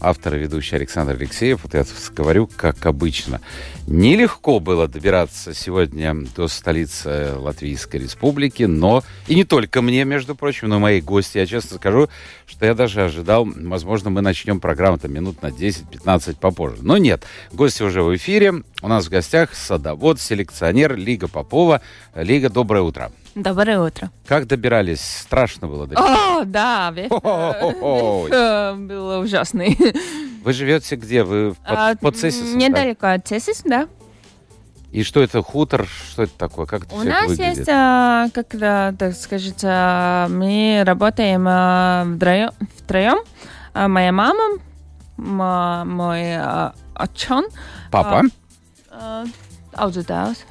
автор и ведущий Александр Алексеев. Вот я говорю, как обычно. Нелегко было добираться сегодня до столицы Латвийской Республики, но и не только мне, между прочим, но и мои гости. Я честно скажу, что я даже ожидал, возможно, мы начнем программу там минут на 10-15 попозже. Но нет, гости уже в эфире. У нас в гостях садовод, селекционер Лига Попова. Лига, доброе утро. Доброе утро. Как добирались? Страшно было добираться? О, да, ветер было ужасный. Вы живете где? Вы под, А, под Цесисом, Недалеко от Цесис, да. И что это, хутор? Что это такое? Как это У нас есть, а, как да, так скажется, а, мы работаем а, втроем. втроем. А, Моя мама, мой а, отчон, Папа? а,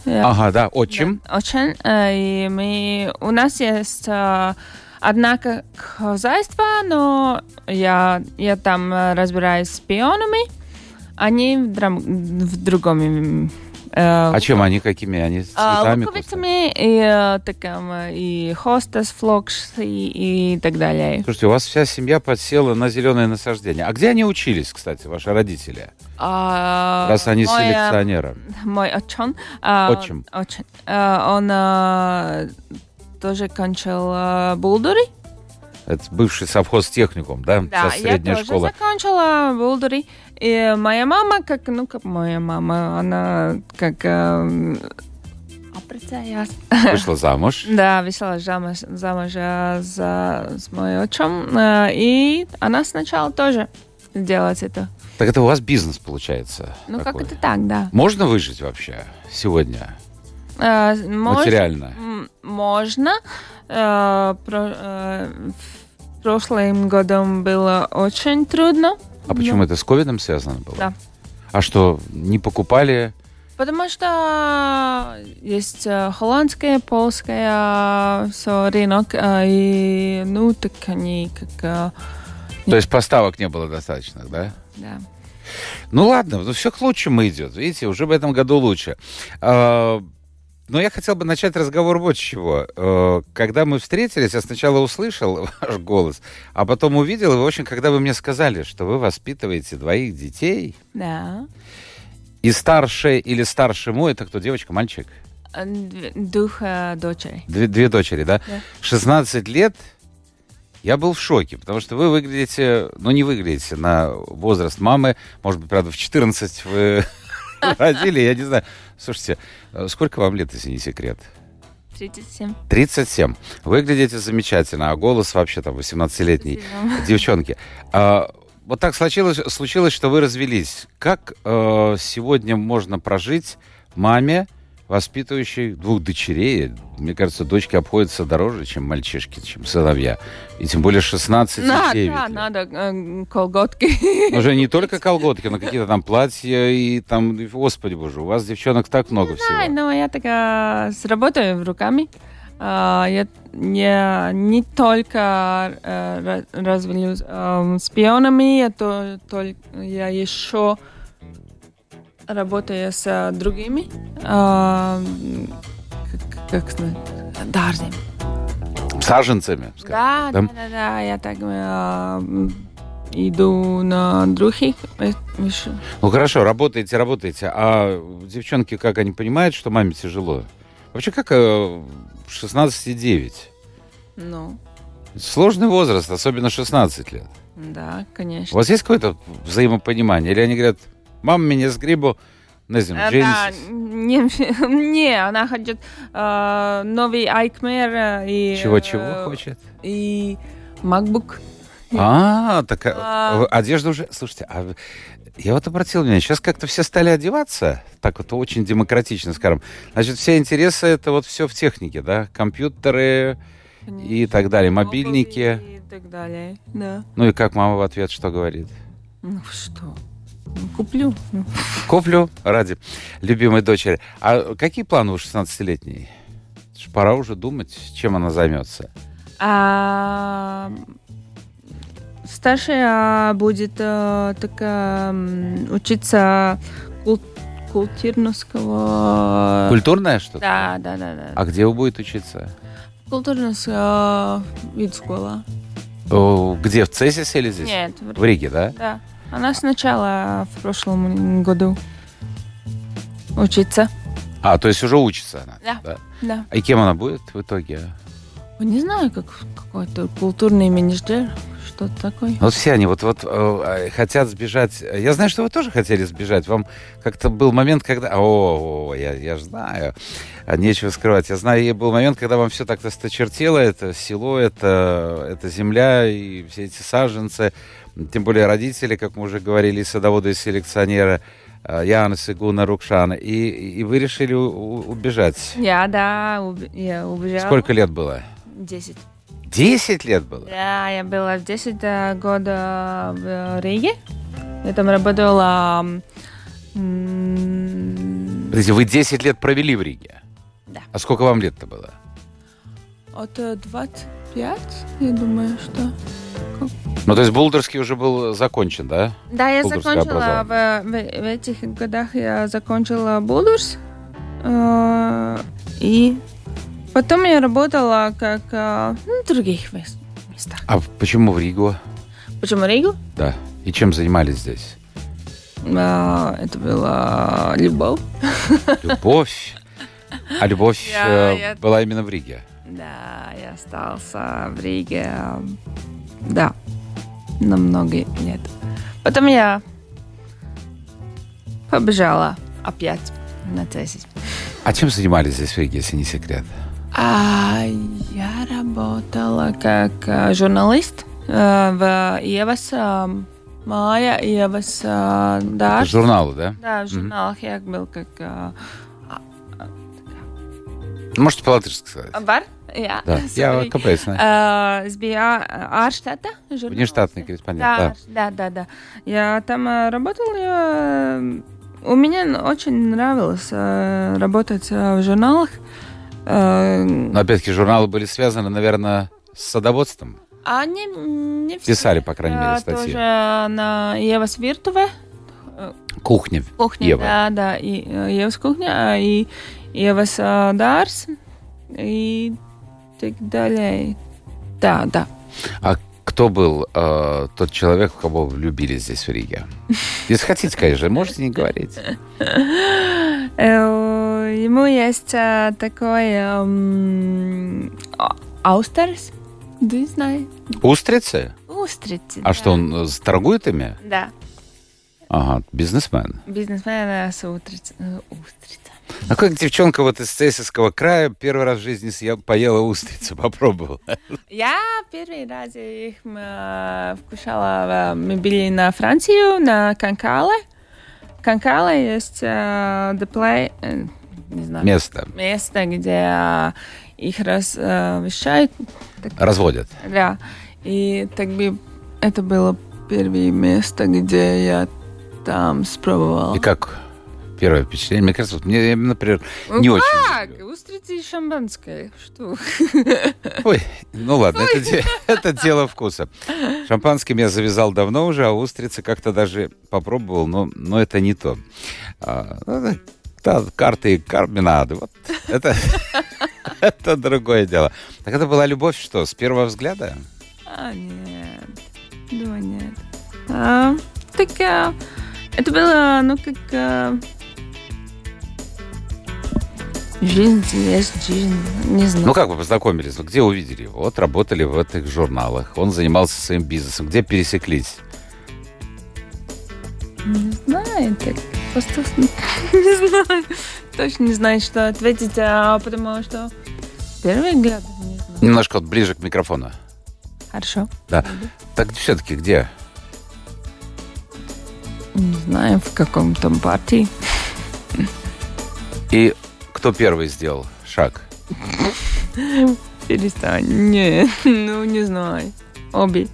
jā. Ага, да, отчим. Да, э, И мы, у нас есть одна к- хозяйство, но я, я там разбираюсь с пионами, они в, драм- в другом. Э, А чем они, какими? Они с а, цветами? луковицами и, э, таком, э, и хостес, флокс и, и так далее. Слушайте, у вас вся семья подсела на зеленое насаждение. А где они учились, кстати, ваши родители? А, Раз они мой, э, селекционеры. Мой отчон. а, Отчим. отчим, он тоже кончил Булдури. Это бывший совхоз техникум, да? Да, Сейчас я средняя тоже школа. закончила Булдури. И моя мама, как, ну, как моя мама, она как... apprecējās. Вышла замуж. Да, вышла замуж, замуж э, за, с моим отцом. э, И она сначала тоже сделать это. Так это у вас бизнес получается. Ну, как такой. это так, да. Можно выжить вообще сегодня? Э, Материально? Можно. Э, про- э, в прошлым годом было очень трудно. А почему это с ковидом связано было? Да. А что, не покупали? Потому что есть э, холландская, польская, все рынок, э, и ну так они как э, То есть поставок не было достаточно, да? да. Ну ладно, ну все к лучшему идет. Видите, уже в этом году лучше. Но я хотел бы начать разговор вот с чего. Э, Когда мы встретились, я сначала услышал ваш голос, а потом увидел, и, в общем, когда вы мне сказали, что вы воспитываете двоих детей, Да. и старшая или старше мой, это кто, девочка, мальчик? Э, дв- Дух э, дочери. Две, две дочери, да? Да. 16 лет я был в шоке, потому что вы выглядите, ну не выглядите на возраст мамы, может быть, правда, в 14 вы родили, я не знаю. Слушайте, э, сколько вам лет, если не секрет? 37. 37. Выглядите замечательно, а голос вообще там 18-летний девчонки. А, вот так случилось, случилось, что вы развелись. Как э, сегодня можно прожить маме, воспитывающей двух дочерей? Мне кажется, дочки обходятся дороже, чем мальчишки, чем сыновья. И тем более 16 и Да, 9 да, надо э, колготки. Уже не только колготки, но какие-то там платья и там, господи боже, у вас девчонок так много Да, всего. но я такая с работой руками. А, Я, я не только э, ра- развелюсь с пионами, я, то, только, я еще работаю с э, другими, а, как, как сказать, дарзем. Саженцами, скажем. Да, да? да, да, я так э, иду на других. э. Ну хорошо, работаете, работаете. А девчонки, как они понимают, что маме тяжело? Вообще, как э, 16,9? Ну, Сложный возраст, особенно 16 лет. да, У конечно. вас есть какое-то взаимопонимание? Или они говорят, мама меня сгрибу, не Э, Да, Genesis». не, не, она хочет э, новый iCmer э, и... Чего-чего э, хочет? И MacBook. А, так а, А. одежда уже... Слушайте, а я вот обратил внимание, сейчас как-то все стали одеваться, так вот очень демократично, скажем. Значит, все интересы, это вот все в технике, да? Компьютеры и так далее, мобильники. И так далее, да. Ну и как мама в ответ что говорит? Ну что? Куплю. Куплю ради любимой дочери. А какие планы у 16-летней? Ж Пора уже думать, чем она займется. А старшая будет э, такая учиться кул- культурного... Культурное что-то? Да, да, да, да. А где вы будет учиться? Культурная вид школа. Где, в Цесисе или здесь? Нет, в- В Риге, да? да. Она сначала в прошлом году учиться. А, то есть уже учится она? Да. Да. И кем она будет в итоге? Не знаю, как какой-то культурный менеджер, что-то такое. Вот все они вот, вот э, хотят сбежать. Я знаю, что вы тоже хотели сбежать. Вам как-то был момент, когда... О, о, я, я же знаю. А Нечего скрывать. Я знаю, был момент, когда вам все так осточертело. Это село, это, это земля и все эти саженцы. Тем более родители, как мы уже говорили, садоводы, и селекционеры. э, Янис и Гуна Рукшана. И, и вы решили у- убежать. Я, да, уб- я убежала. Сколько лет было? Десять. Десять лет было? Да, я была в 10 года в Риге. Я там работала... Подождите, вы 10 лет провели в Риге? Да. А сколько вам лет-то было? От э, 25, я думаю, что... Ну, то есть Булдерский уже был закончен, да? Да, я закончила в, в- в этих годах я закончила Булдурс. э, и потом я работала как э, ну, в других мес- местах. А почему в Ригу? Почему Ригу? Да. И чем занимались здесь? Э, это была любовь. Любовь. А любовь Я- э, я- была именно в Риге. Да, я остался в Риге. Да, на много лет. Потом я побежала опять на 10. А чем занимались здесь в Риге, если не секрет? А я работала как э, журналист э, в Евас э, Майя, Евас э, Дārsts. Журналы, да? Да, в журналах я был как... Можете по-латышски сказать. Var? Jā, Да. Я sorry. kāpēc ne? Э, Es biju ārštata. Внештатный корреспондент, Да, да. да, да. Я там э, работала. э, У меня очень нравилось э, работать в журналах. Но опять-таки журналы были связаны, наверное, с садоводством. Они не все. Писали, по крайней мере, статьи. Тоже на Евас Виртуве. Кухня. Кухня, Ева. да, да. И Евас кухня, и Э, Дārс. И так далее. Да, да. А кто был э, тот человек, в кого вы влюбились здесь в Риге? Если хотите, конечно, можете не говорить. Э, Ему есть такой а- аустерс. Ты знаешь? Устрицы? Устрицы. А да. что, он э, торгует ими? Да. Ага, бизнесмен. Бизнесмен с устриц- э, устрица. А как девчонка вот из Цесийского края первый раз в жизни съел, поела устрицы, попробовала? Я первый раз их э, вкушала. э, Мы были на Францию, на Канкале. Канкале есть э, the play, э, не знаю, Место. место, где э, их размещают. Разводят. Да. И так бы это было первое место, где я там спробовала. И как первое впечатление? Мне кажется, вот мне, например, Ну не очень. как? Устрицы и шампанское. Что? Ой, ну ладно, это, де- это дело вкуса. Шампанским я завязал давно уже, а устрицы как-то даже попробовал, но, но это не то. А, ну, да, карты и карбинады, вот это, это другое дело. Так это была любовь что, с первого взгляда? А, нет. Думаю, нет. А, так а, это было, ну, как... а, жизнь есть жизнь. Не знаю. Ну как вы познакомились? Где увидели его? Вот работали в этих журналах. Он занимался своим бизнесом. Где пересеклись? Не знаю, так просто не знаю. Точно не знаю, что ответить, а, потому что первый взгляд, не знаю. Немножко вот ближе к микрофону. Хорошо. Да. Так все-таки где? Не знаю, в каком там партии. И кто первый сделал шаг? Перестань. Не, ну не знаю. Обе.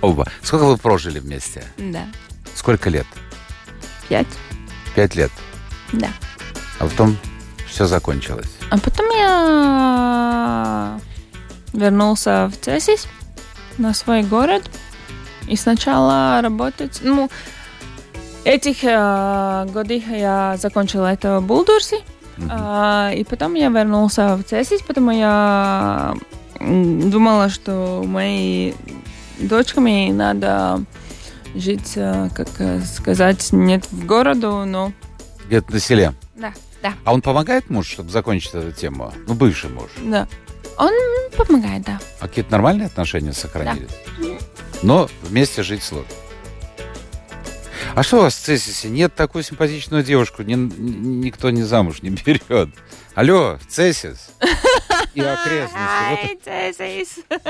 Оба. Сколько вы прожили вместе? Да. Сколько лет? пять. Пять лет. Да. А потом все закончилось. А потом я вернулся в Цесис, на свой город. И сначала работать... Ну, этих э, годах я закончила это в Булдурсе. А, и потом я вернулся в Цесис, потому я думала, что моей дочками надо жить, э, как э, сказать, нет в городу, но... Где-то на селе. Да, да, А он помогает муж, чтобы закончить эту тему? Ну, бывший муж. да. Он помогает, да. А какие-то нормальные отношения сохранились? Но вместе жить сложно. А что у вас в Цесисе? Нет такую симпатичную девушку, ни- ни- никто не замуж не берет. Алло, Цесис и окрестности. Вот.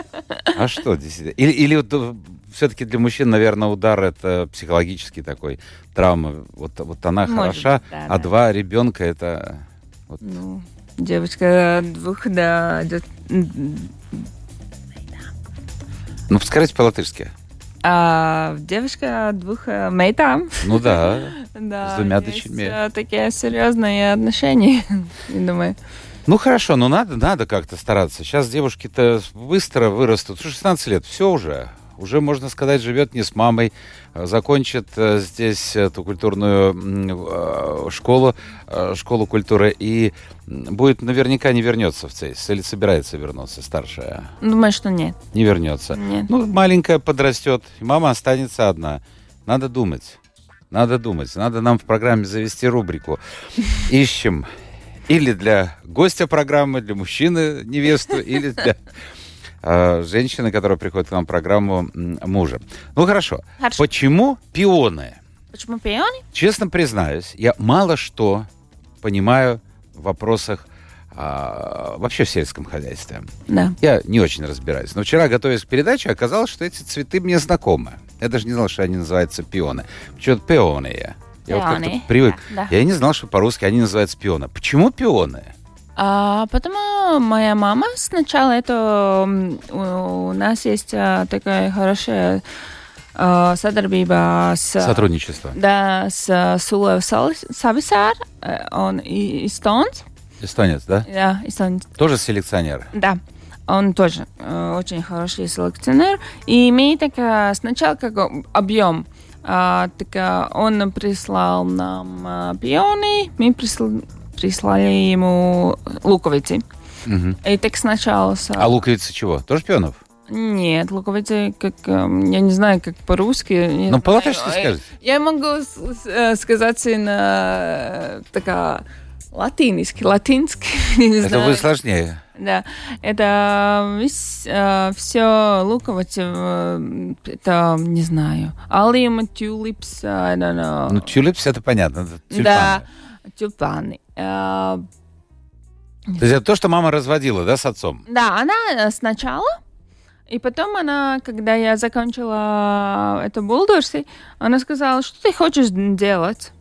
А что действительно? Или, или вот, все-таки для мужчин, наверное, удар это психологический такой травма. Вот, вот она Может хороша, да, а да. два ребенка это... Ну, девочка двух до... до- Ну, скажите по-латышски. А девочка двух э, мейтам. Ну да. Да, С двумя дочерьми. э, такие серьезные отношения, думаю. Ну хорошо, но надо, надо как-то стараться. Сейчас девушки-то быстро вырастут. 16 лет, все уже. Уже, можно сказать, живет не с мамой, э, закончит э, здесь эту культурную э, школу, э, школу культуры, и будет наверняка не вернется в ЦЕЙС, или собирается вернуться, старшая. Думаю, что нет. Не вернется. Нет. Ну, маленькая подрастет, мама останется одна. Надо думать. Надо думать. Надо нам в программе завести рубрику. Ищем или для гостя программы, для мужчины невесту, или для э, женщины, которая приходит к нам в программу мужа. Ну хорошо. Хорошо. Почему пионы? Почему пионы? Честно признаюсь, я мало что понимаю в вопросах а, вообще в сельском хозяйстве. Да. Я не очень разбираюсь. Но вчера, готовясь к передаче, оказалось, что эти цветы мне знакомы. Я даже не знал, что они называются пионы. Почему-то пионы я. Я вот как-то привык. да, да. Я не знал, что по-русски они называются пионы. Почему пионы? А, потому моя мама сначала это у нас есть а, такая хорошая а, садарбиба с Сотрудничество. да с Сулой Сависар, Э, он эстонец, Эстонец, да? да, эстонец, Тоже селекционер. да. Он тоже э, очень хороший селекционер. И мы так сначала как об- объем. А, так он прислал нам пионы, мы присл- прислали ему луковицы. Мгм. И так сначала... А луковицы чего? Тоже пионов? Нет, луковицы, как, эм, я не знаю, как по-русски. Ну, знаю, по-латышски э, скажите. Я могу э, сказать на э, такая латинский, латинский, не Это знаю. будет сложнее. Да, это все луковицы, э, это, не знаю, алиум, тюлипс, I don't know. Ну, тюлипс, это понятно. это тюльпаны. Да, тюльпаны. Э, То есть это то, что мама разводила, да, с отцом? Да, она э, сначала, и потом она, когда я закончила это булдурси, она сказала, что ты хочешь делать?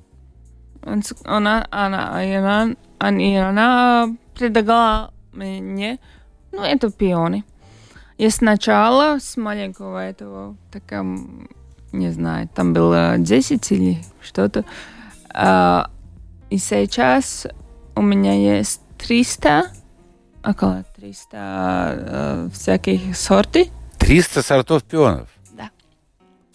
Она, она, и она, и она предлагала мне, ну, это пионы. И сначала с маленького этого, так, м, не знаю, там было 10 или что-то. И сейчас у меня есть 300 около 300 э, всяких сортов. 300 сортов пионов. Да.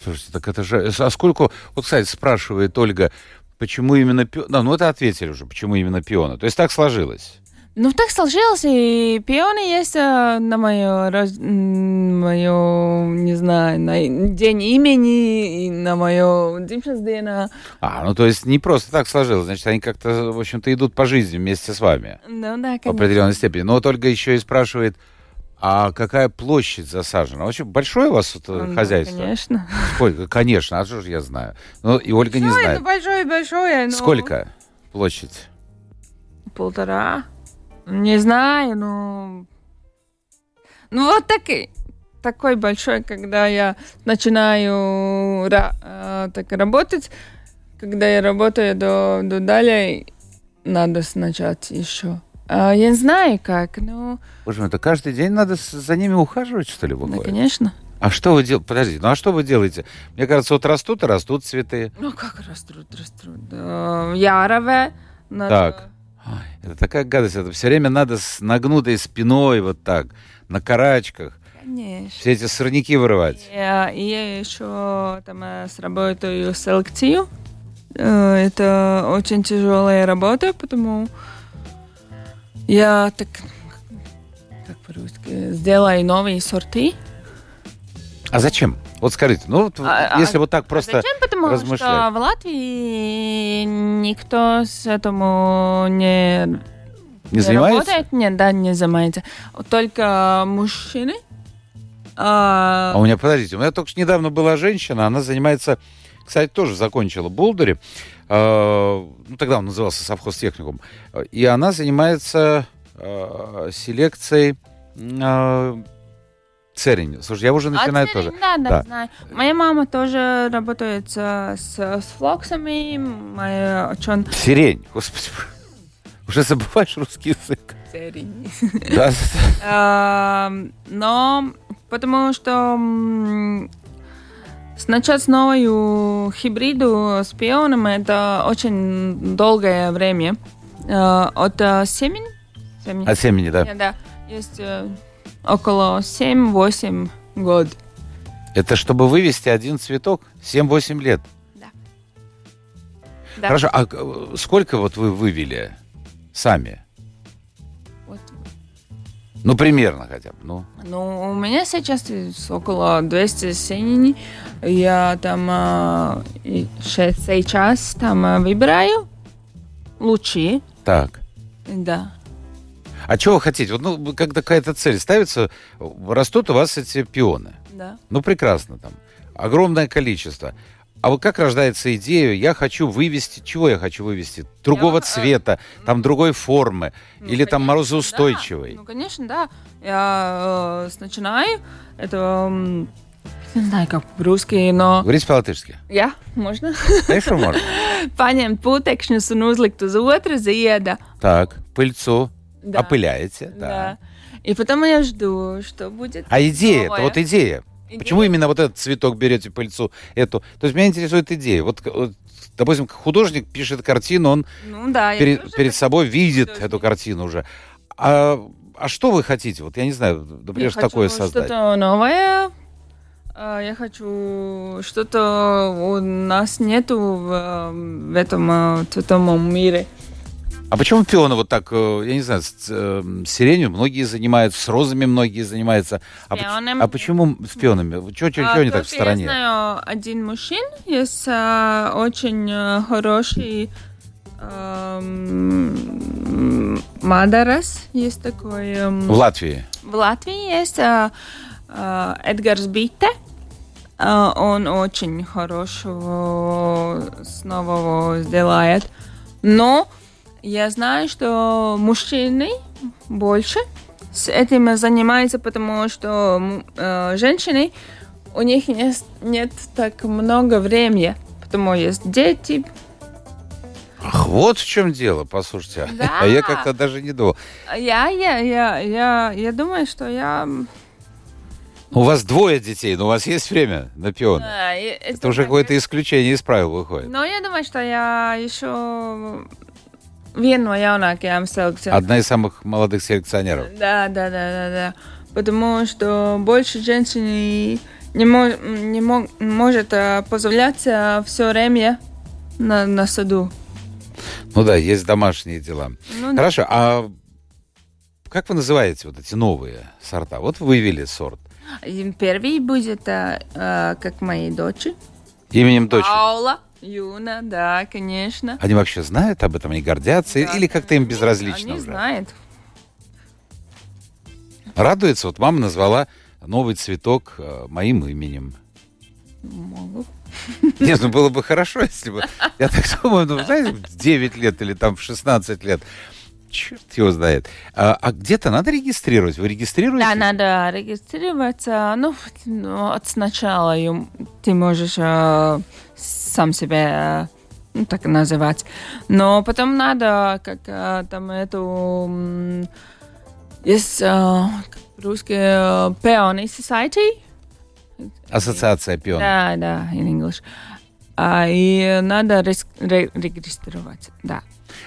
Слушайте, так это же... А сколько... Вот, кстати, спрашивает Ольга, почему именно пионы? Да, ну это ответили уже, почему именно пионы. То есть так сложилось. Ну, так сложилось, и пионы есть э, на мое, роз- м, мое, не знаю, на день имени, и на мое день А, ну то есть не просто так сложилось. Значит, они как-то, в общем-то, идут по жизни вместе с вами. Ну, да, В конечно. определенной степени. Но вот Ольга еще и спрашивает, а какая площадь засажена? Вообще большое у вас тут э, Да, хозяйство? конечно. Сколько? Конечно, а что же я знаю? Ну, и Ольга не Ну, знает. это большое-большое. но Сколько площадь? Полтора. Не знаю, ну... Ну, вот такой, такой большой, когда я начинаю э, так работать, когда я работаю до, до далее, надо начать еще. А, я не знаю как, ну, Боже мой, это каждый день надо за ними ухаживать, что ли, ну, выходит? конечно. А что вы делаете? Подождите, ну а что вы делаете? Мне кажется, вот растут и растут цветы. Ну, как растут, растут. Э, Яровые. надо- Так. Это такая гадость. Это все время надо с нагнутой спиной вот так, на карачках. Конечно. Все эти сорняки вырывать. Я, и я еще там э, сработаю селекцию. Э, Это очень тяжелая работа, потому я так как по-русски сделаю новые сорты. А зачем? Вот скажите, ну вот А- если а- вот так А просто... зачем? Потому размышлять. что в Латвии никто с этому не, Не занимается? работает. Нет, да, не занимается. Только мужчины. А, А у меня, подождите, у меня только что недавно была женщина, она занимается, кстати, тоже закончила Булдери, э, ну тогда он назывался совхозтехникум, и она занимается э, селекцией э, церени. Слушай, я уже начинаю а тоже. церень, Да, да, Да. знаю. Моя мама тоже работает с, с, с флоксами. Моя чон... Сирень, господи. Уже забываешь русский язык. Церень. Да, А, но потому что м, начать с новую хибриду с пионом это очень долгое время. А, От а, семени, семени от семени, да. Э, да, есть э, около 7-8 год. Это чтобы вывести один цветок 7-8 лет. Да. Хорошо, а сколько вот вы вывели сами? Вот. Ну, примерно хотя бы. Ну, Ну, у меня сейчас около 200 семени. Я там а, сейчас там а, выбираю лучи. так. Да. А что вы хотите? Вот, ну, когда какая-то цель ставится, растут у вас эти пионы. Да. Ну, прекрасно там. Огромное количество. А вот как рождается идея, я хочу вывести, чего я хочу вывести? Другого Я, э, цвета, там другой формы, Ну, или там конечно, морозоустойчивой. да. Ну, конечно, да. Я э, начинаю. Это, м, не знаю, как по-русски, но... Говорите по-латышски. Я, можно? Конечно, можно. Paņemt putekšņus un uzlikt uz otra zieda. Так, пыльцу Да. опыляете. Да. Да. И потом я жду, что будет. А идея, это вот идея. Идея? Почему именно вот этот цветок берете пыльцу, эту? То есть меня интересует идея. Вот, вот, допустим, художник пишет картину, он Ну да, перед, перед собой видит художник. эту картину уже. А, а что вы хотите? Вот я не знаю, например, Я хочу такое создать. Что-то новое. А, Я хочу что-то у нас нету в, э, в этом э, цветовом мире. А почему пионы вот так, э, я не знаю, с э, сиренью многие занимаются, с розами многие занимаются. А, поч- а почему с пионами? Что А, они так в стороне? Я знаю один мужчин, есть а, очень а, хороший эм, Мадарас, есть такой. эм, В Латвии. В Латвии есть а, а, Эдгарс Битте. А, он очень хорошего снова сделает. Но я знаю, что мужчины больше с этим занимаются, потому что э, женщины, у них нет, нет так много времени, потому есть дети. Ах, вот в чем дело, послушайте. Да. А я как-то даже не думал. Я, я, я, я, я думаю, что я... У вас двое детей, но у вас есть время на пионы. а, и- Это уже какое-то исключение из правил выходит. Но я думаю, что я еще viena no jaunākajām selekcijām. Одна из самых молодых селекционеров. Да, да, да, да, да. Потому что больше женщин не, не мо- может а, позволять все время на, на саду. Ну да, есть домашние дела. Ну, да. Хорошо, а как вы называете вот эти новые сорта? Вот вы вывели сорт. Первый будет а, а, как мои дочери. Именем дочери. Паула, Юна, да, конечно. Они вообще знают об этом, они гордятся? Да, или как-то им безразлично Они уже? знают. Радуется, вот мама назвала новый цветок э, моим именем. Могу. Нет, ну было бы хорошо, если бы... Я так думаю, ну, знаете, в 9 лет или там в 16 лет. Черт его знает. А, а где-то надо регистрировать. Вы регистрируете? Да, надо регистрироваться. Ну, ну, от сначала ты можешь э, сам себя ну, так называть. Но потом надо, как э, там эту... Есть э, по-русски э, Peony Society. Ассоциация пионов. Да, да, in English. А, и надо рес- ре- регистрировать, да.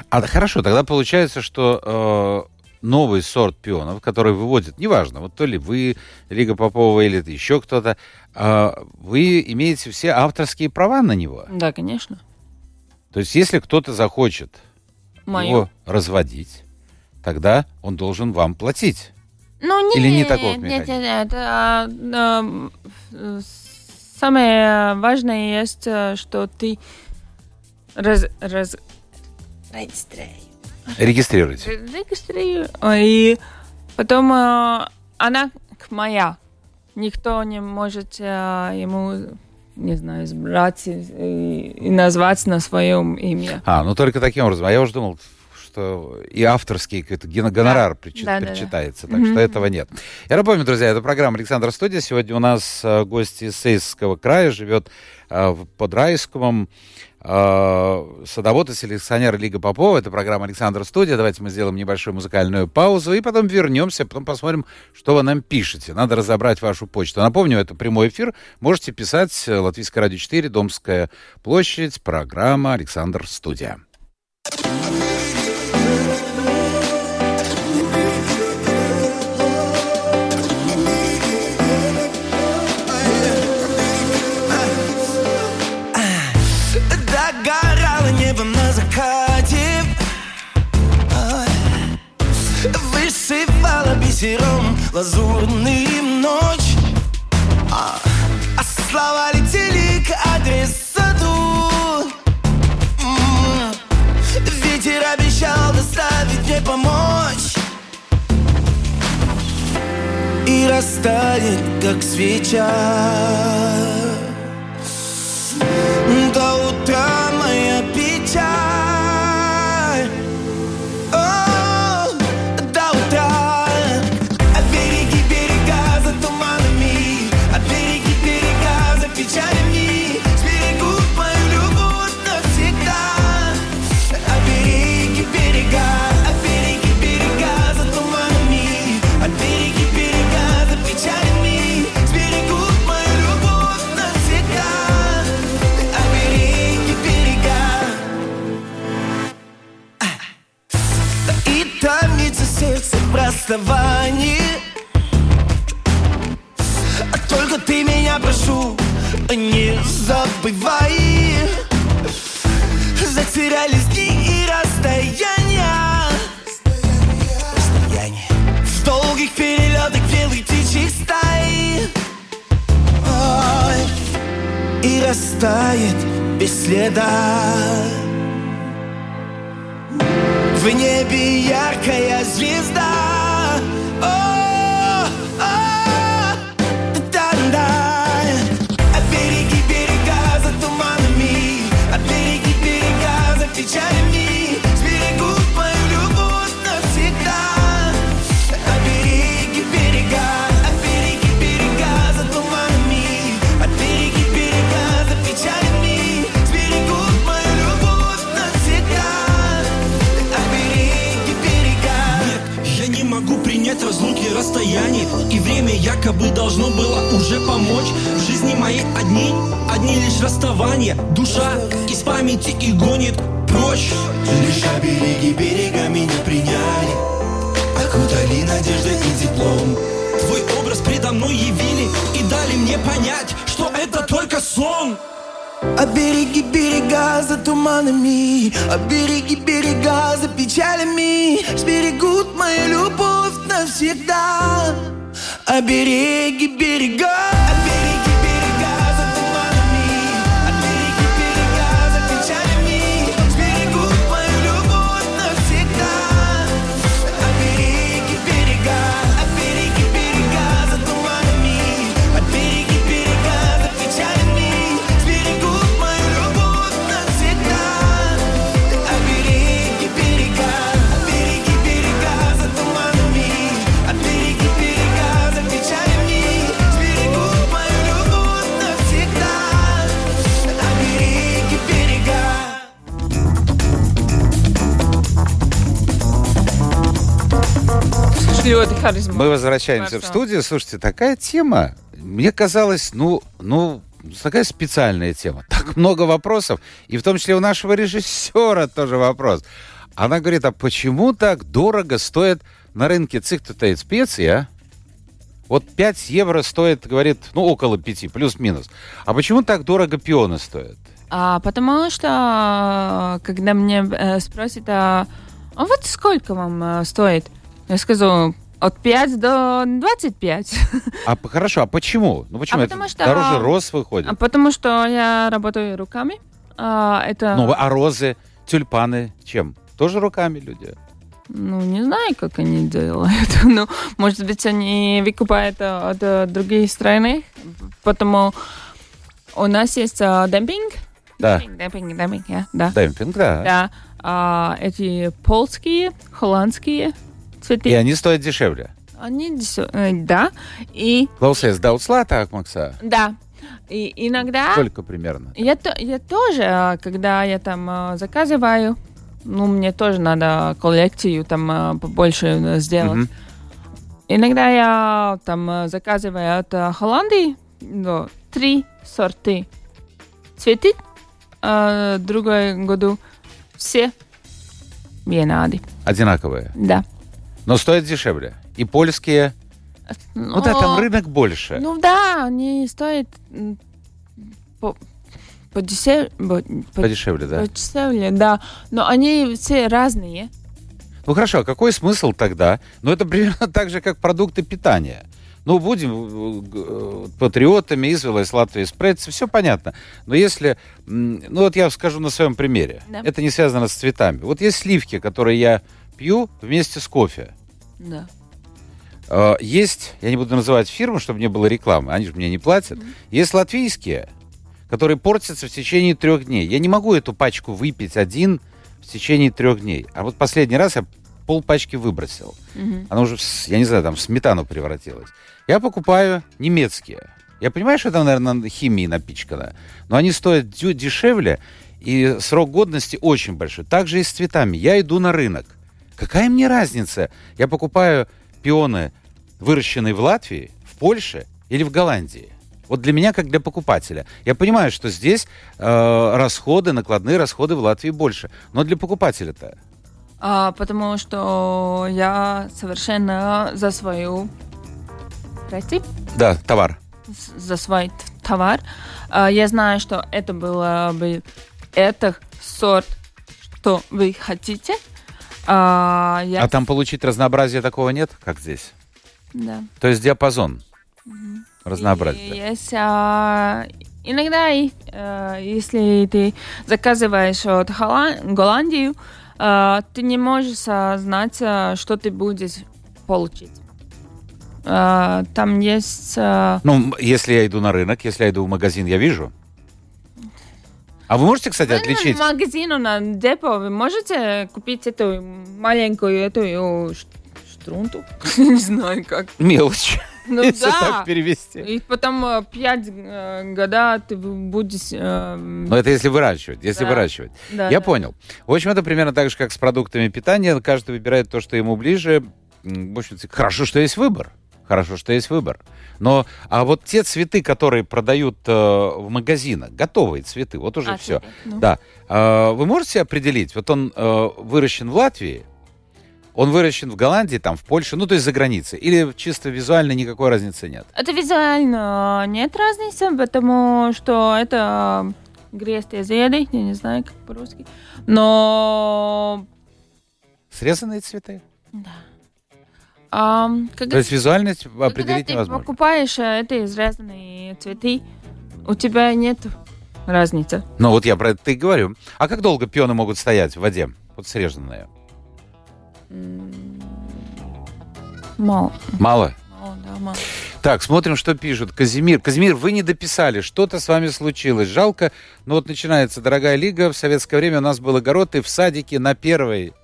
А хорошо, тогда получается, что э, новый сорт пионов, который выводит, неважно, вот то ли вы, Лига Попова, или это еще кто-то, э, вы имеете все авторские права на него. Да, конечно. То есть, если кто-то захочет Мою. его разводить, тогда он должен вам платить. Ну, нет, Или не таков нет, нет, нет. а, а, э, самое важное есть, э, что ты раз, раз, Регистрируйте. регистрируй, и потом э, она к моя. Никто не может э, ему, не знаю, избрать и, и- назвать на своем имя. А, ну только таким образом. А я уже думал, что и авторский какой-то гонорар Да, да, да. причитается, так что этого нет. Я напомню, друзья, это программа «Александр Студия». Сегодня у нас гость из Сейсского края, живет э, в- под Райском, э, садовод и селекционер Лига Попова. Это программа «Александр Студия». Давайте мы сделаем небольшую музыкальную паузу и потом вернемся, потом посмотрим, что вы нам пишете. Надо разобрать вашу почту. Напомню, это прямой эфир. Можете писать э, Латвийское радио 4, Домская площадь, программа «Александр Студия». Бисером лазурную ночь. А, а слова летели к адресату М, Ветер обещал доставить мне помочь. И растает, как свеча до утра моя печаль piedade. Береги берега меня приняли. Окутали надеждой и теплом. Твой образ предо мной явили И дали мне понять, что это только сон. А береги берега за туманами А береги берега за печалями. Сберегут мою любовь навсегда. А береги берега харизма. Мы возвращаемся в Хорошо. студию. Слушайте, такая тема мне казалось, ну, ну, такая специальная тема. Так много вопросов. И в том числе у нашего режиссера тоже вопрос. Она говорит, а почему так дорого стоит на рынке цих-то специи, а? Вот 5 евро стоит, говорит, ну, около 5, плюс-минус. А почему так дорого пионы стоят? А, потому что, когда мне э, спросят, а, а вот сколько вам э, стоит? Я скажу, от 5 до 25. А хорошо, а почему? Ну почему? А это потому что- дороже роз выходит. А потому что я работаю руками. А, это, Ну, а розы, тюльпаны чем? Тоже руками люди. ну, не знаю, как они делают. ну, может быть, они выкупают от э, других стран. Потому у нас есть а, демпинг. Да. Демпинг, демпинг, я, да. Демпинг, да. Да. А, эти польские, холландские цветы. И они стоят дешевле. Они, э, да. И, Klausies, daudz lētāk maksā. да. И иногда... Сколько примерно? Я, то- я тоже, а, когда я там а, заказываю, ну, мне тоже надо коллекцию там а, побольше э, сделать. Мгм. Иногда я там заказываю от Холландии ну, три сорты цветы, в другой году все vienādi, Одинаковые. да. Но стоят дешевле. И польские. Ну да, там Но- рынок больше. Ну да, они стоят по, подешев- по- по- Подешевле, да. подешевле, да. Но они все разные. Ну хорошо, а какой смысл тогда? Ну это примерно так же, как продукты питания. Ну, будем э, э, патриотами, извелась Латвия, спред, все понятно. Но если, ну вот я скажу на своем примере, Да. это не связано с цветами. Вот есть сливки, которые я пью вместе с кофе. Да. Э, Есть, я не буду называть фирмы, чтобы не было рекламы, они же мне не платят. Есть латвийские, которые портятся в течение трех дней. Я не могу эту пачку выпить один в течение трех дней. А вот последний раз я пол пачки выбросил. Мгм. Она уже, я не знаю, там в сметану превратилась. Я покупаю немецкие. Я понимаю, что там, наверное, химией напичкано, но они стоят дешевле, и срок годности очень большой. Так же и с цветами. Я иду на рынок. Какая мне разница? Я покупаю пионы, выращенные в Латвии, в Польше или в Голландии. Вот для меня, как для покупателя. Я понимаю, что здесь э, расходы, накладные расходы в Латвии больше. Но для покупателя-то А, потому что я совершенно за свою рецепт, Да, товар. за свой товар. А, я знаю, что это было бы это сорт, что вы хотите. А, я, А там получить разнообразие такого нет, как здесь? да. То есть диапазон разнообразия. И есть, а, иногда, э, если ты заказываешь от Холлан- Голландию, а, ты не можешь а, знать, а, что ты будешь получить. А, там есть... а, Ну, если я иду на рынок, если я иду в магазин, я вижу. А вы можете, кстати, отличить? В магазину на депо вы можете купить эту маленькую эту штрунту? Не знаю как. Мелочь, Ну если да. так перевести. И потом э, пять э, года ты будешь... э, Но это если выращивать, если Да. выращивать. да, Я да. понял. В общем, это примерно так же, как с продуктами питания. Каждый выбирает то, что ему ближе. В общем, хорошо, что есть выбор. Хорошо, что есть выбор. Но, а вот те цветы, которые продают э, в магазинах, готовые цветы, вот уже А, все. ну. Да. А, Вы можете определить, вот он э, выращен в Латвии, он выращен в Голландии, там, в Польше, ну, то есть за границей, или чисто визуально никакой разницы нет? Это визуально нет разницы, потому что это грестые зеды, я не знаю, как по-русски. Но Срезанные цветы? Ам, когда, То есть визуально т- когда определить ты невозможно? покупаешь э, эти изрезанные цветы, у тебя нет разницы. Ну, вот я про это и говорю. А как долго пионы могут стоять в воде? Вот срезанные. Мало. Мало? Мало, да, мало. Так, смотрим, что пишут. Казимир. Казимир, вы не дописали. Что-то с вами случилось. Жалко. Ну вот начинается дорогая лига. В советское время у нас был огород, и в садике на первой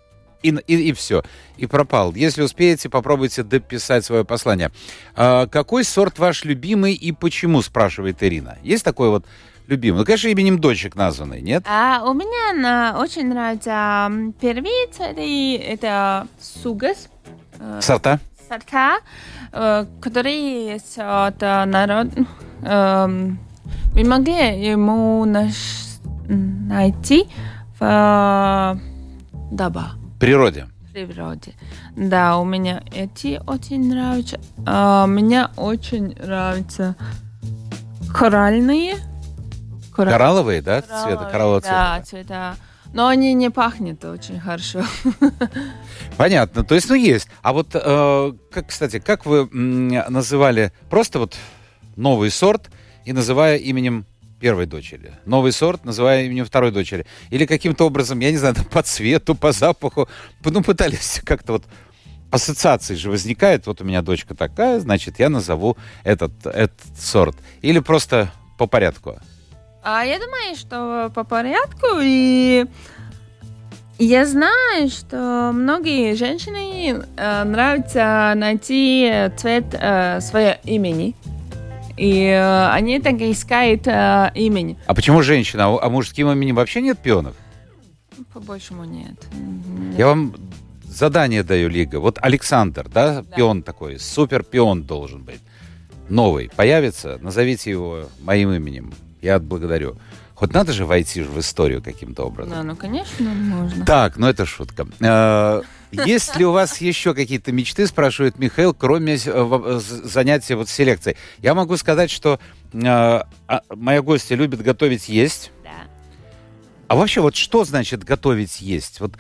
и, и, все. И пропал. Если успеете, попробуйте дописать свое послание. А, какой сорт ваш любимый и почему, спрашивает Ирина. Есть такой вот любимый? Ну, конечно, именем дочек названный, нет? А у меня на- очень нравится первый цветы, это сугас. Э, Сорта? сорта, э, которые есть от э, народ... эм, мы могли ему наш- найти в доба, В природе. природе. Да, у меня эти очень нравятся. А мне очень нравятся коральные. Кора- Коралловые, да, цвета, кораллового Да, цвета? цвета. Но они не пахнут очень хорошо. Понятно. То есть, ну, есть. А вот, э, как, кстати, как вы называли просто вот новый сорт и называя именем первой дочери? Новый сорт, называя именем второй дочери? Или каким-то образом, я не знаю, по цвету, по запаху, ну, пытались как-то вот ассоциации же возникают. Вот у меня дочка такая, значит, я назову этот, этот сорт. Или просто по порядку? А я думаю, что по порядку. И я знаю, что многие женщины э, нравится найти цвет э, своего имени. И э, они так искают э, имени. А почему женщина? А, а мужским именем вообще нет пионов? По-большему нет. Я вам задание даю, Лига. Вот Александр, да, пион такой, супер пион должен быть. Новый. Появится, назовите его моим именем. Я отблагодарю. Хоть надо же войти в историю каким-то образом. Да, ну, конечно, можно. Так, ну это шутка. Э, Есть ли у вас еще какие-то мечты, спрашивает Михаил, кроме э, в- з- занятия вот селекцией? Я могу сказать, что э, а, моя гостья любит готовить есть. Да. А вообще, вот что значит готовить есть? Вот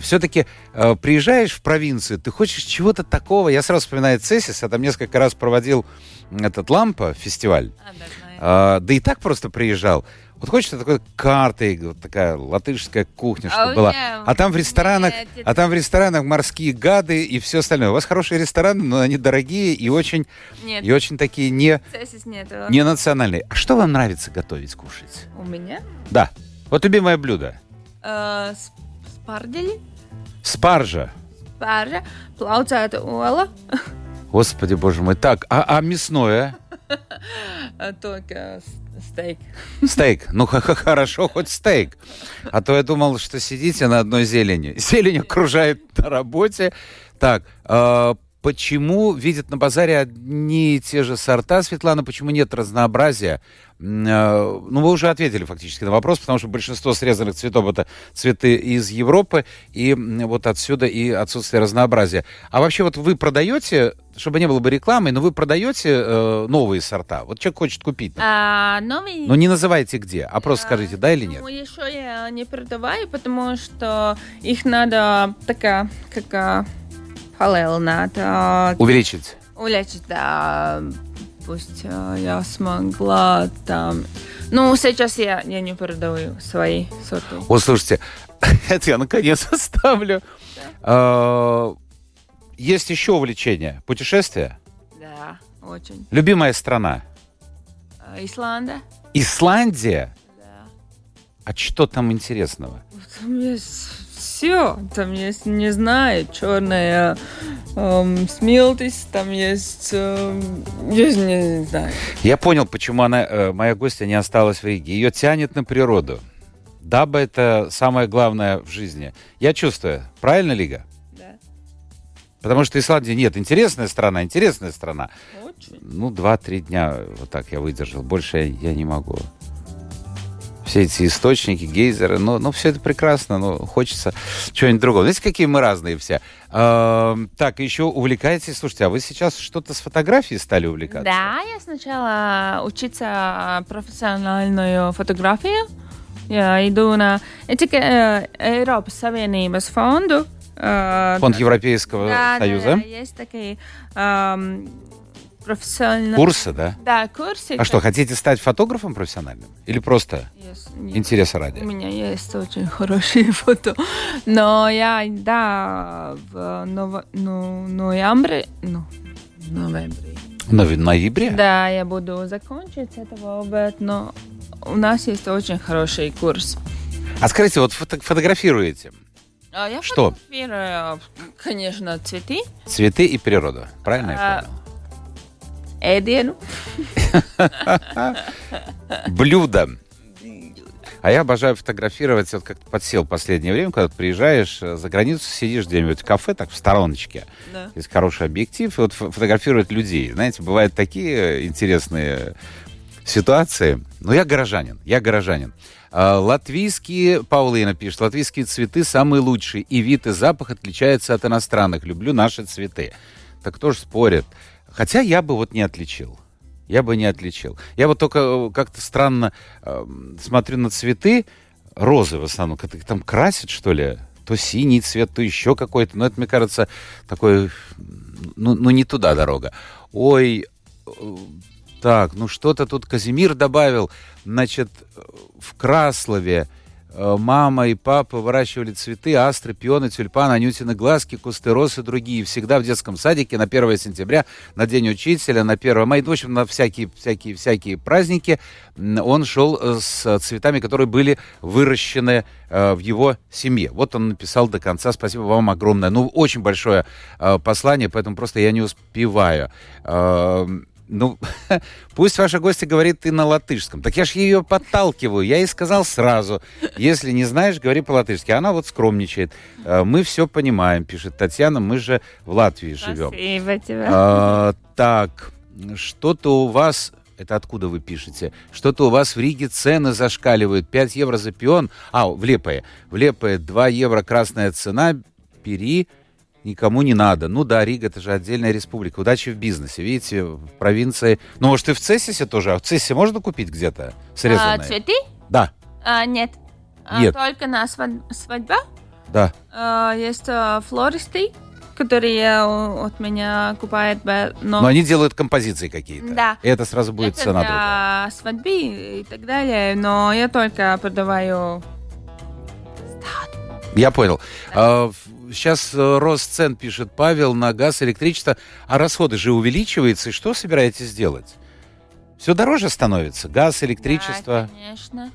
все-таки приезжаешь в провинцию, ты хочешь чего-то такого. Я сразу вспоминаю Цесис, я там несколько раз проводил этот лампа фестиваль. А, да. А, да и так просто приезжал. Вот хочется такой картой, вот такая латышская кухня, А чтобы у была. меня- А там в ресторанах, Нет, это- а там в ресторанах морские гады и все остальное. У вас хорошие рестораны, но они дорогие и очень, Нет, и очень такие не, не национальные. А что вам нравится готовить, кушать? У меня Да. Вот любимое блюдо. э, спардели, Спаржа. спаржа, плауцēta ола, Господи, боже мой. Так, а, а мясное? э, только стейк. Стейк. Ну, ха -ха, хорошо, хоть стейк. А то я думал, что сидите на одной зелени. Зелень окружает на работе. Так, а, почему видят на базаре одни и те же сорта, Светлана? Почему нет разнообразия? А, Ну, вы уже ответили фактически на вопрос, потому что большинство срезанных цветов это цветы из Европы, и вот отсюда и отсутствие разнообразия. А вообще вот вы продаете, чтобы не было бы рекламы, но вы продаете э, новые сорта? Вот человек хочет купить, А новый... но не называйте где, а просто скажите, да или нет. Ну, еще я не продаваю, потому что их надо такая, как параллельно надо Увеличить. улечить, да, пусть а, я смогла там... Ну, сейчас я, я не продаю свои сорты. Вот, слушайте, это я наконец оставлю. А, Есть еще увлечение. Путешествия. Да, очень. Любимая страна. А, Исланда? Исландия. Да. А что там интересного? Там есть все. Там есть, не знаю, черная эм, смелтость, там есть, эм, я не, не знаю. Я понял, почему она, э, моя гостья не осталась в Риге. Ее тянет на природу. Даба — это самое главное в жизни. Я чувствую. Правильно, Лига? Да. Потому что Исландия, нет, интересная страна, интересная страна. Очень. Ну, два-три дня вот так я выдержал. Больше я, я не могу. Все эти источники, гейзеры, ну, ну, все это прекрасно, но хочется чего-нибудь другого. Знаете, какие мы разные все. Эм, так, еще увлекаетесь, слушайте, а вы сейчас что-то с фотографией стали увлекаться? Да, я сначала учиться профессиональную фотографию. Я иду на эти э, Eiropas Savienības фонду. э, Фонд Европейского да, Союза. Да, есть такие эм, профессиональные... Курсы, да? Да, курсы. А что, хотите стать фотографом профессиональным? Или просто нет. интереса У ради? меня есть очень хорошие фото. Но я, да, в ново- ну, ноябре, ну, ноябре. Но в ноябре? Да, я буду закончить этого, but, но у нас есть очень хороший курс. А скажите, вот фото- фотографируете А я Что? фотографирую, конечно, цветы, цветы и природу, правильно А, я понял? Эдину. Блюдо. А я обожаю фотографировать, вот как подсел в последнее время, когда ты приезжаешь э, за границу, сидишь где-нибудь в кафе, так в стороночке, Да. есть хороший объектив, и вот фо- фотографировать людей. Знаете, бывают такие интересные ситуации. Но я горожанин, я горожанин. А, Латвийские, Паулина пишет, латвийские цветы самые лучшие, и вид и запах отличаются от иностранных. Люблю наши цветы. Так кто ж спорит? Хотя я бы вот не отличил. Я бы не отличил. Я вот только э, как-то странно э, смотрю на цветы, розы в основном, как их там красят, что ли, то синий цвет, то еще какой-то. Но это, мне кажется, такой, ну, ну не туда дорога. Ой, э, так, ну что-то тут Казимир добавил. Значит, э, в Краслове мама и папа выращивали цветы, астры, пионы, тюльпаны, анютины глазки, кусты роз и другие. Всегда в детском садике на 1 сентября, на День учителя, на 1 мая, в общем, на всякие, всякие, всякие праздники он шел э, с цветами, которые были выращены э, в его семье. Вот он написал до конца. Спасибо вам огромное. Ну, очень большое э, послание, поэтому просто я не успеваю. Ну, пусть ваша гостья говорит и на латышском. Так я ж ее подталкиваю. Я ей сказал сразу. Если не знаешь, говори по-латышски. Она вот скромничает. Э, Мы все понимаем, пишет Татьяна. Мы же в Латвии живем. Спасибо тебе. А, так, что-то у вас... Это откуда вы пишете? Что-то у вас в Риге цены зашкаливают. 5 евро за пион. А, в Лепое. В Лепое 2 евро красная цена. Бери, никому не надо. Ну да, Рига это же отдельная республика. Удачи в бизнесе. Видите, в провинции... Ну, может, и в Цессисе тоже? А в Цессисе можно купить где-то А, срезанные? цветы? Да, А, нет. А, Нет. только на свад- свадьба. да. А, есть а, флористы, которые у- от меня купают, но, Но они делают композиции какие-то. Да. И это сразу будет это цена другая. для свадьбы и так далее. Но я только продаваю Я понял. Сейчас рост цен, пишет Павел, на газ, электричество. А расходы же увеличиваются. И что собираетесь делать? Все дороже становится. Газ, электричество. Да, конечно.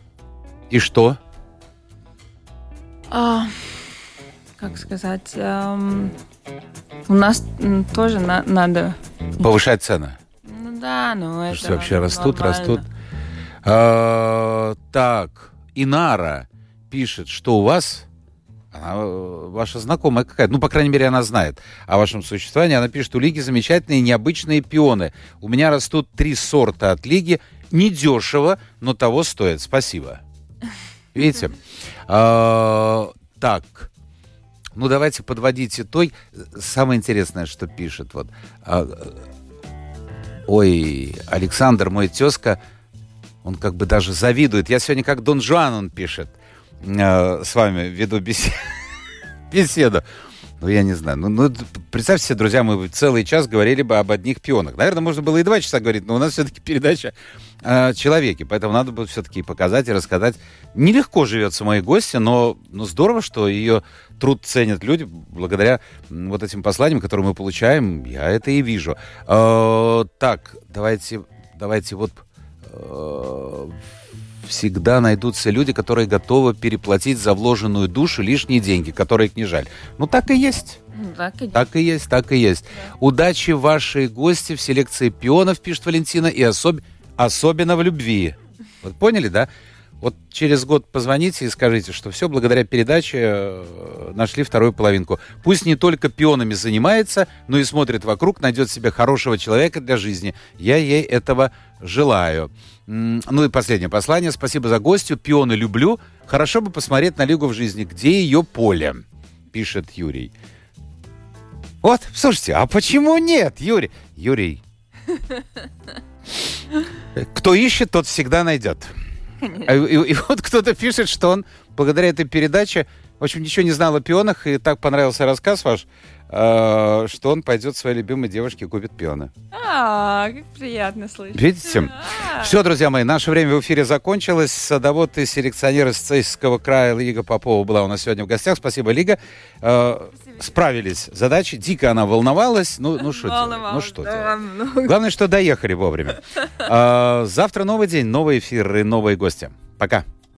И что? А, как сказать? эм, у нас тоже на- надо. Повышать цены. Ну да, ну это Слушайте, вообще растут, нормально. растут. А, так, Инара пишет, что у вас... Она э, ваша знакомая какая-то, ну, по крайней мере, она знает о вашем существовании. Она пишет, у Лиги замечательные необычные пионы. У меня растут три сорта от Лиги. Недешево, но того стоит. Спасибо. Видите? А, так, ну, давайте подводить итог. Самое интересное, что пишет. Вот. А, Ой, Александр, мой тезка, он как бы даже завидует. Я сегодня как Дон Жуан, он пишет. Э, с вами веду бесе- беседу. Ну, я не знаю. Ну, ну, представьте себе, друзья, мы целый час говорили бы об одних пионах. Наверное, можно было и два часа говорить, но у нас все-таки передача о человеке. Поэтому надо было все-таки показать и рассказать. Нелегко живется моей гости, но, но здорово, что ее труд ценят люди благодаря вот этим посланиям, которые мы получаем. Я это и вижу. Э, так, давайте, давайте вот э, всегда найдутся люди, которые готовы переплатить за вложенную душу лишние деньги, которые не жаль. Ну, так и есть. Ну, так и Так и есть, так и есть. Удачи вашей гости в селекции пионов, пишет Валентина, и особ- особенно в любви. Вот поняли, да? Вот через год позвоните и скажите, что все благодаря передаче э, нашли вторую половинку. Пусть не только пионами занимается, но и смотрит вокруг, найдет себе хорошего человека для жизни. Я ей этого желаю. Ну и последнее послание. Спасибо за гостью. Пионы люблю. Хорошо бы посмотреть на Лигу в жизни. Где ее поле? Пишет Юрий. Вот, слушайте, а почему нет, Юрий? Юрий. Кто ищет, тот всегда найдет. А, И, и- и вот кто-то пишет, что он благодаря этой передаче, в общем, ничего не знал о пионах, и так понравился рассказ ваш, э, что он пойдет своей любимой девушке и купит пионы. А, как приятно слышать. Видите? А, Все, друзья мои, наше время в эфире закончилось. Садовод и селекционер из Цейского края Лига Попова была у нас сегодня в гостях. Спасибо, Лига. Э, справились с задачей. Дико она волновалась. Ну, ну что делать? Ну что да, делать? ну, Главное, что доехали вовремя. А, Завтра новый день, новый эфир и новые гости. Пока.